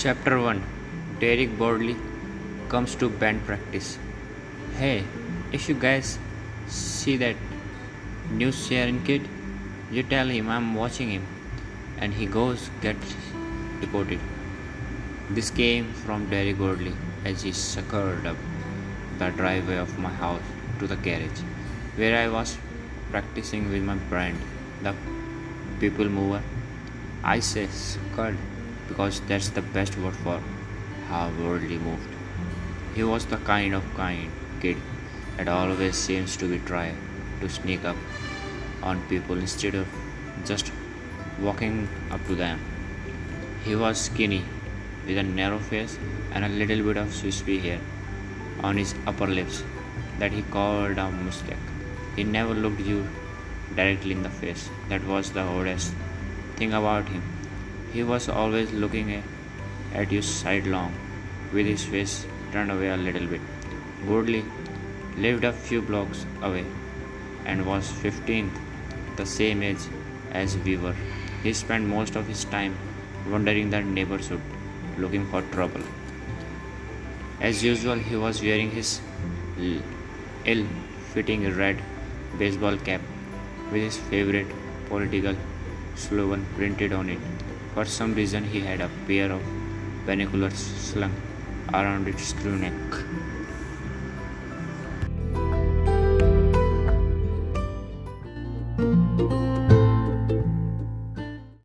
Chapter 1 Derek Bodley comes to band practice. Hey, if you guys see that new Syrian kid, you tell him I'm watching him, and he goes gets deported. This came from Derek Bodley as he suckered up the driveway of my house to the garage, where I was practicing with my brand, the people mover. I say suckered because that's the best word for how worldly moved. He was the kind of kind kid that always seems to be trying to sneak up on people instead of just walking up to them. He was skinny, with a narrow face and a little bit of wispy hair on his upper lips that he called a mustache. He never looked you directly in the face. That was the oddest thing about him. He was always looking at you sidelong, with his face turned away a little bit. Woodley lived a few blocks away and was 15th, the same age as we were. He spent most of his time wandering the neighborhood looking for trouble. As usual, he was wearing his ill fitting red baseball cap with his favorite political slogan printed on it. For some reason, he had a pair of binoculars slung around its crew neck.